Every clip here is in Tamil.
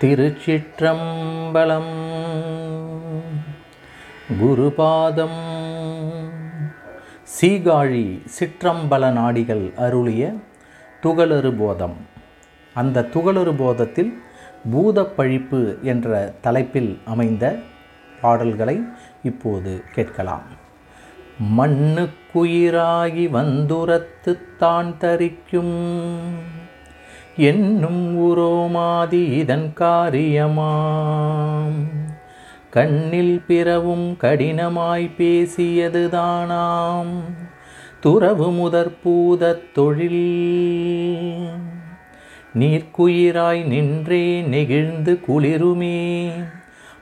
திருச்சிற்றம்பலம். குருபாதம். சீகாழி சிற்றம்பல நாடிகள் அருளிய துகளறு போதம். அந்த துகளறு போதத்தில் பூதப்பழிப்பு என்ற தலைப்பில் அமைந்த பாடல்களை இப்போது கேட்கலாம். மண்ணுக்குயிராகி வந்துரத்து தான் தரிக்கும். என்னும் உரோமாதி இதன் காரியமாம். கண்ணில் பிறவும் கடினமாய் பேசியதுதானாம். துறவு முதற்பூதத் தொழில். நீர்க்குயிராய் நின்றே நெகிழ்ந்து குளிருமே.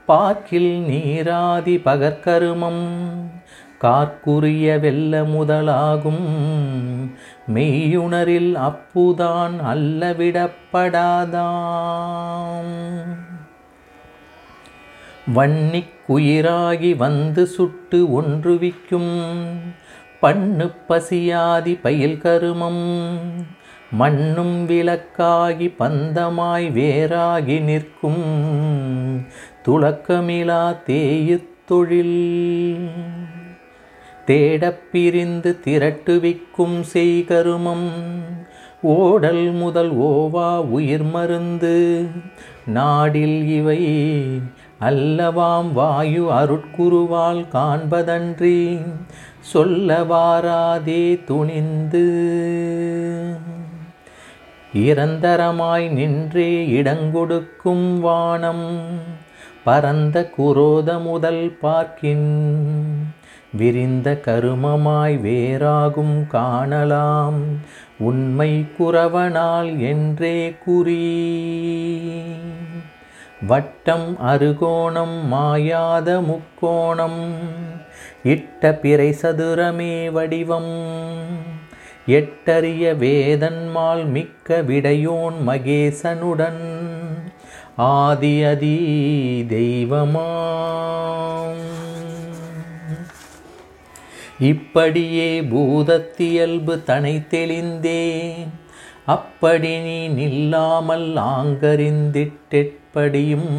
பாக்கில் நீராதி பகற்கருமம். கார்க்குரிய வெல்ல முதலாகும் மெய்யுணரில் அப்புதான் அல்லவிடப்படாதாம். வன்னிக்குயிராகி வந்து சுட்டு ஒன்றுவிக்கும். பண்ணு பசியாதி பயில் கருமம். மண்ணும் விளக்காகி பந்தமாய் வேறாகி நிற்கும். துளக்கமிலா தேயுத் தொழில். தேடப் பிரிந்து திரட்டுவிக்கும் செய்கருமம். ஓடல் முதல் ஓவா உயிர் மருந்து. நாடில் இவை அல்லவாம் வாயு அருட்குருவால் காண்பதன்றி. சொல்ல வாராதே துணிந்து. இறந்தரமாய் நின்றே இடங்கொடுக்கும் வானம். பரந்த குரோத முதல் பார்க்கின் விரிந்த கருமமாய் வேறாகும் காணலாம். உண்மை குறவனால் என்றே குறி. வட்டம் அருகோணம் மாயாத முக்கோணம். இட்ட பிறை சதுரமே வடிவம். எட்டறிய வேதன்மால் மிக்க விடையோன் மகேசனுடன். ஆதி அதி தெய்வமாம். இப்படியே பூதத்தியல்பு தனை தெளிந்தேன். அப்படி நீ நில்லாமல் ஆங்கறிந்திட்டெட்படியும்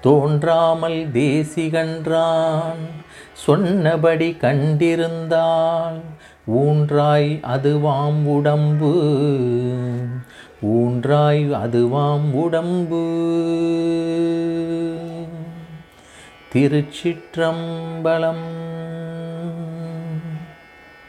தோன்றாமல் தேசிகன்றான். சொன்னபடி கண்டிருந்தால் ஊன்றாய் அதுவாம் உடம்பு. ஊன்றாய் அதுவாம் உடம்பு. திருச்சிற்றம்பலம்